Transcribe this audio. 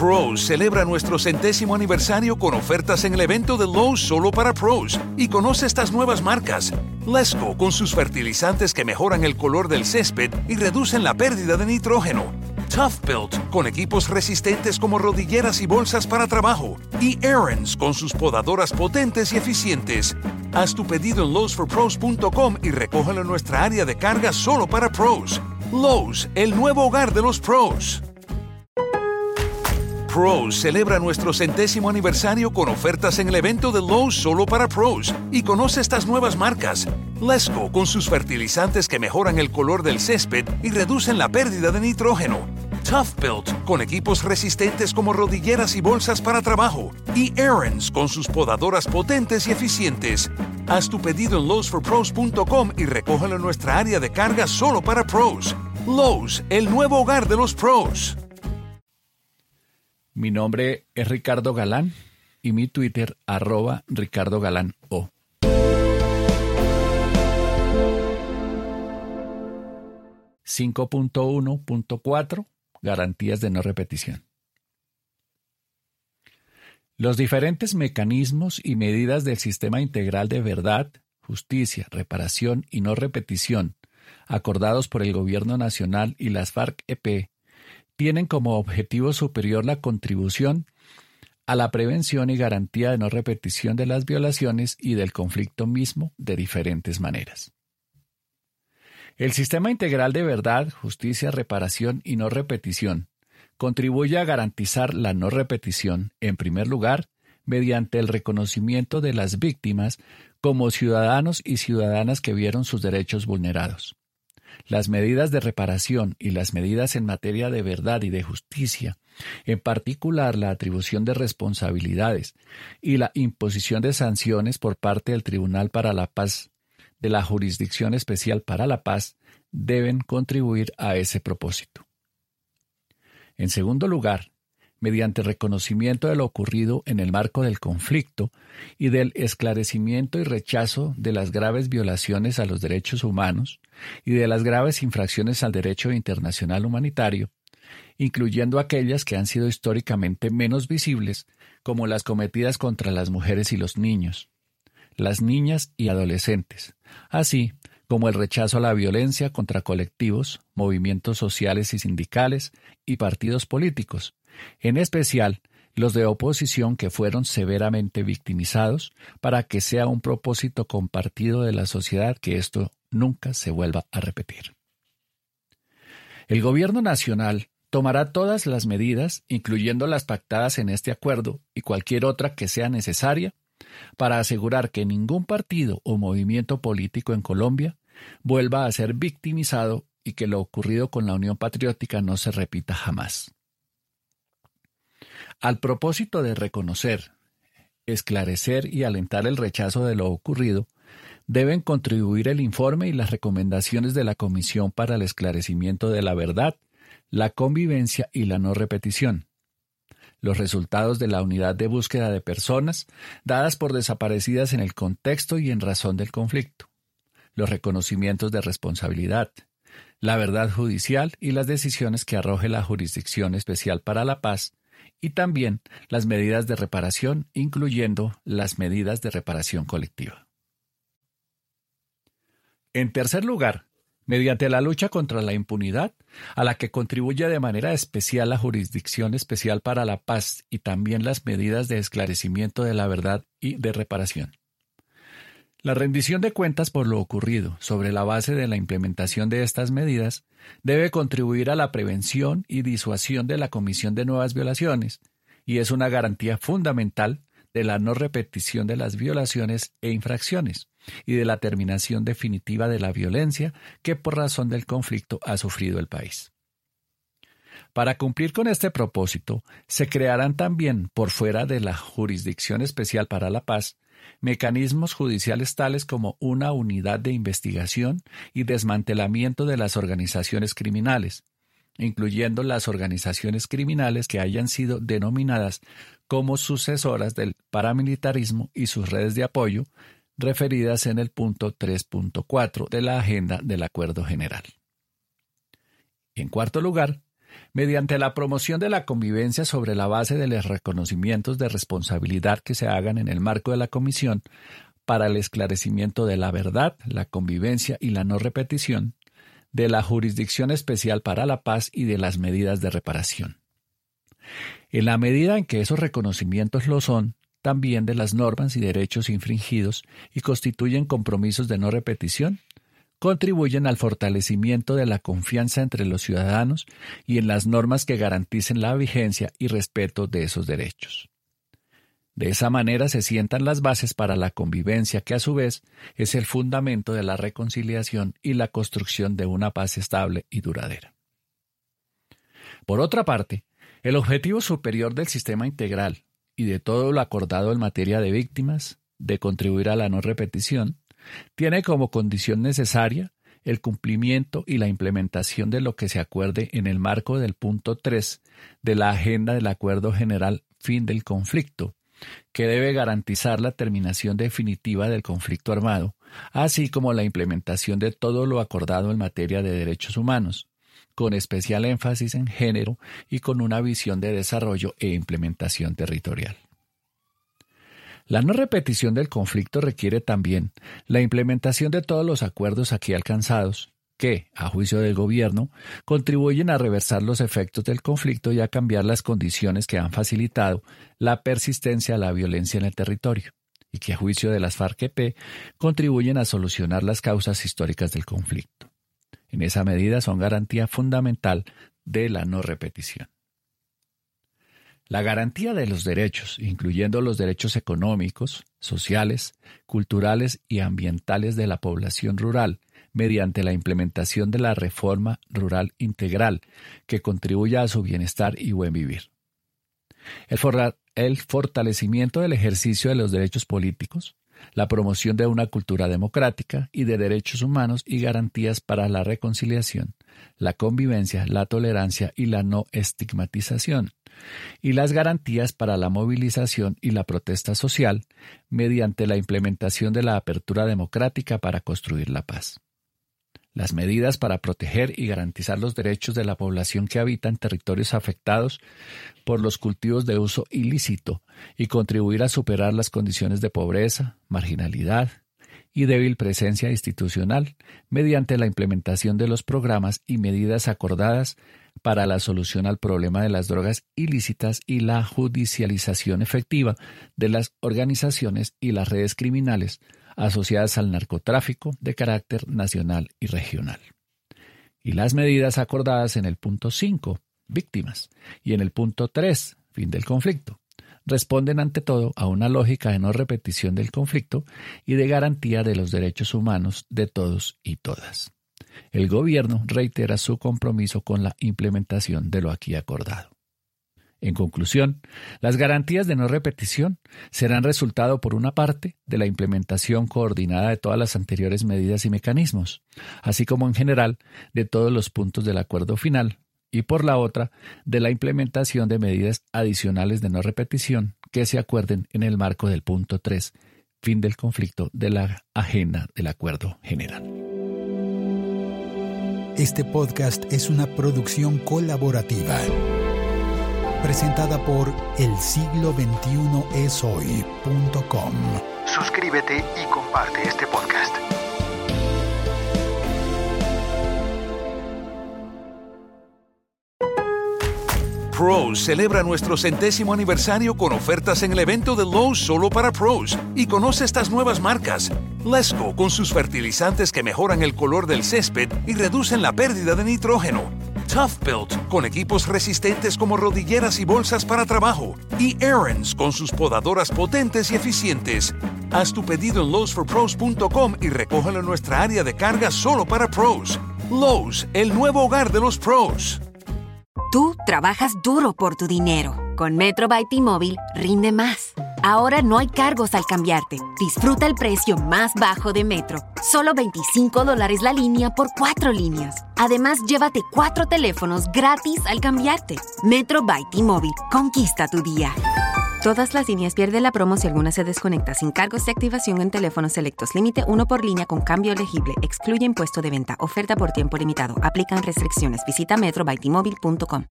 Pros celebra nuestro centésimo aniversario con ofertas en el evento de Lowe's solo para pros y conoce estas nuevas marcas. Lesco con sus fertilizantes que mejoran el color del césped y reducen la pérdida de nitrógeno. Tough Built con equipos resistentes como rodilleras y bolsas para trabajo. Y Aaron's con sus podadoras potentes y eficientes. Haz tu pedido en lowesforpros.com y recógelo en nuestra área de carga solo para pros. Lowe's, el nuevo hogar de los pros. Pros celebra nuestro centésimo aniversario con ofertas en el evento de Lowe's solo para pros y conoce estas nuevas marcas. Lesco con sus fertilizantes que mejoran el color del césped y reducen la pérdida de nitrógeno. Tough Built con equipos resistentes como rodilleras y bolsas para trabajo. Y Aaron's con sus podadoras potentes y eficientes. Haz tu pedido en lowesforpros.com y recógelo en nuestra área de carga solo para pros. Lowe's, el nuevo hogar de los pros. Mi nombre es Ricardo Galán y mi Twitter arroba Ricardo Galán O. ...5.1.4... Garantías de no repetición. Los diferentes mecanismos y medidas del sistema integral de verdad, justicia, reparación y no repetición, acordados por el Gobierno Nacional y las FARC-EP, tienen como objetivo superior la contribución a la prevención y garantía de no repetición de las violaciones y del conflicto mismo de diferentes maneras. El sistema integral de verdad, justicia, reparación y no repetición contribuye a garantizar la no repetición, en primer lugar, mediante el reconocimiento de las víctimas como ciudadanos y ciudadanas que vieron sus derechos vulnerados. Las medidas de reparación y las medidas en materia de verdad y de justicia, en particular la atribución de responsabilidades y la imposición de sanciones por parte del Tribunal para la Paz de la Jurisdicción Especial para la Paz, deben contribuir a ese propósito. En segundo lugar, mediante reconocimiento de lo ocurrido en el marco del conflicto y del esclarecimiento y rechazo de las graves violaciones a los derechos humanos y de las graves infracciones al derecho internacional humanitario, incluyendo aquellas que han sido históricamente menos visibles, como las cometidas contra las mujeres y los niños, las niñas y adolescentes, así como el rechazo a la violencia contra colectivos, movimientos sociales y sindicales y partidos políticos, en especial los de oposición que fueron severamente victimizados, para que sea un propósito compartido de la sociedad que esto nunca se vuelva a repetir. El Gobierno Nacional tomará todas las medidas, incluyendo las pactadas en este acuerdo y cualquier otra que sea necesaria, para asegurar que ningún partido o movimiento político en Colombia vuelva a ser victimizado y que lo ocurrido con la Unión Patriótica no se repita jamás. Al propósito de reconocer, esclarecer y alentar el rechazo de lo ocurrido, deben contribuir el informe y las recomendaciones de la Comisión para el Esclarecimiento de la Verdad, la Convivencia y la No Repetición. Los resultados de la unidad de búsqueda de personas dadas por desaparecidas en el contexto y en razón del conflicto. Los reconocimientos de responsabilidad, la verdad judicial y las decisiones que arroje la Jurisdicción Especial para la Paz y también las medidas de reparación, incluyendo las medidas de reparación colectiva. En tercer lugar, mediante la lucha contra la impunidad, a la que contribuye de manera especial la Jurisdicción Especial para la Paz y también las medidas de esclarecimiento de la verdad y de reparación. La rendición de cuentas por lo ocurrido sobre la base de la implementación de estas medidas debe contribuir a la prevención y disuasión de la comisión de nuevas violaciones y es una garantía fundamental de la no repetición de las violaciones e infracciones y de la terminación definitiva de la violencia que por razón del conflicto ha sufrido el país. Para cumplir con este propósito, se crearán también, por fuera de la Jurisdicción Especial para la Paz, mecanismos judiciales tales como una unidad de investigación y desmantelamiento de las organizaciones criminales, incluyendo las organizaciones criminales que hayan sido denominadas como sucesoras del paramilitarismo y sus redes de apoyo, referidas en el punto 3.4 de la agenda del Acuerdo General. En cuarto lugar, mediante la promoción de la convivencia sobre la base de los reconocimientos de responsabilidad que se hagan en el marco de la Comisión para el esclarecimiento de la verdad, la convivencia y la no repetición, de la Jurisdicción Especial para la Paz y de las medidas de reparación. En la medida en que esos reconocimientos lo son, también de las normas y derechos infringidos y constituyen compromisos de no repetición, contribuyen al fortalecimiento de la confianza entre los ciudadanos y en las normas que garanticen la vigencia y respeto de esos derechos. De esa manera se sientan las bases para la convivencia que a su vez es el fundamento de la reconciliación y la construcción de una paz estable y duradera. Por otra parte, el objetivo superior del sistema integral y de todo lo acordado en materia de víctimas, de contribuir a la no repetición, tiene como condición necesaria el cumplimiento y la implementación de lo que se acuerde en el marco del punto 3 de la Agenda del Acuerdo General Fin del Conflicto, que debe garantizar la terminación definitiva del conflicto armado, así como la implementación de todo lo acordado en materia de derechos humanos, con especial énfasis en género y con una visión de desarrollo e implementación territorial. La no repetición del conflicto requiere también la implementación de todos los acuerdos aquí alcanzados, que, a juicio del Gobierno, contribuyen a reversar los efectos del conflicto y a cambiar las condiciones que han facilitado la persistencia de la violencia en el territorio, y que, a juicio de las FARC-EP, contribuyen a solucionar las causas históricas del conflicto. En esa medida son garantía fundamental de la no repetición. La garantía de los derechos, incluyendo los derechos económicos, sociales, culturales y ambientales de la población rural, mediante la implementación de la reforma rural integral que contribuya a su bienestar y buen vivir. El, fortalecimiento del ejercicio de los derechos políticos, la promoción de una cultura democrática y de derechos humanos y garantías para la reconciliación, la convivencia, la tolerancia y la no estigmatización, y las garantías para la movilización y la protesta social mediante la implementación de la apertura democrática para construir la paz. Las medidas para proteger y garantizar los derechos de la población que habita en territorios afectados por los cultivos de uso ilícito y contribuir a superar las condiciones de pobreza, marginalidad y débil presencia institucional mediante la implementación de los programas y medidas acordadas para la solución al problema de las drogas ilícitas y la judicialización efectiva de las organizaciones y las redes criminales asociadas al narcotráfico de carácter nacional y regional. Y las medidas acordadas en el punto 5, víctimas, y en el punto 3, fin del conflicto, responden ante todo a una lógica de no repetición del conflicto y de garantía de los derechos humanos de todos y todas. El Gobierno reitera su compromiso con la implementación de lo aquí acordado. En conclusión, las garantías de no repetición serán resultado, por una parte, de la implementación coordinada de todas las anteriores medidas y mecanismos, así como en general de todos los puntos del acuerdo final, y por la otra, de la implementación de medidas adicionales de no repetición que se acuerden en el marco del punto 3, fin del conflicto de la agenda del acuerdo general. Este podcast es una producción colaborativa presentada por el siglo 21 esoy.com. Suscríbete y comparte este podcast. Pros celebra nuestro centésimo aniversario con ofertas en el evento de Lowe's solo para pros y conoce estas nuevas marcas. Lesco con sus fertilizantes que mejoran el color del césped y reducen la pérdida de nitrógeno. Tough Built con equipos resistentes como rodilleras y bolsas para trabajo. Y Aaron's con sus podadoras potentes y eficientes. Haz tu pedido en lowesforpros.com y recógelo en nuestra área de carga solo para pros. Lowe's, el nuevo hogar de los pros. Tú trabajas duro por tu dinero. Con Metro by T-Mobile rinde más. Ahora no hay cargos al cambiarte. Disfruta el precio más bajo de Metro. Solo 25 dólares la línea por cuatro líneas. Además, llévate cuatro teléfonos gratis al cambiarte. Metro by T-Mobile. Conquista tu día. Todas las líneas pierden la promo si alguna se desconecta sin cargos de activación en teléfonos selectos. Límite uno por línea con cambio elegible. Excluye impuesto de venta. Oferta por tiempo limitado. Aplican restricciones. Visita metrobytimóvil.com.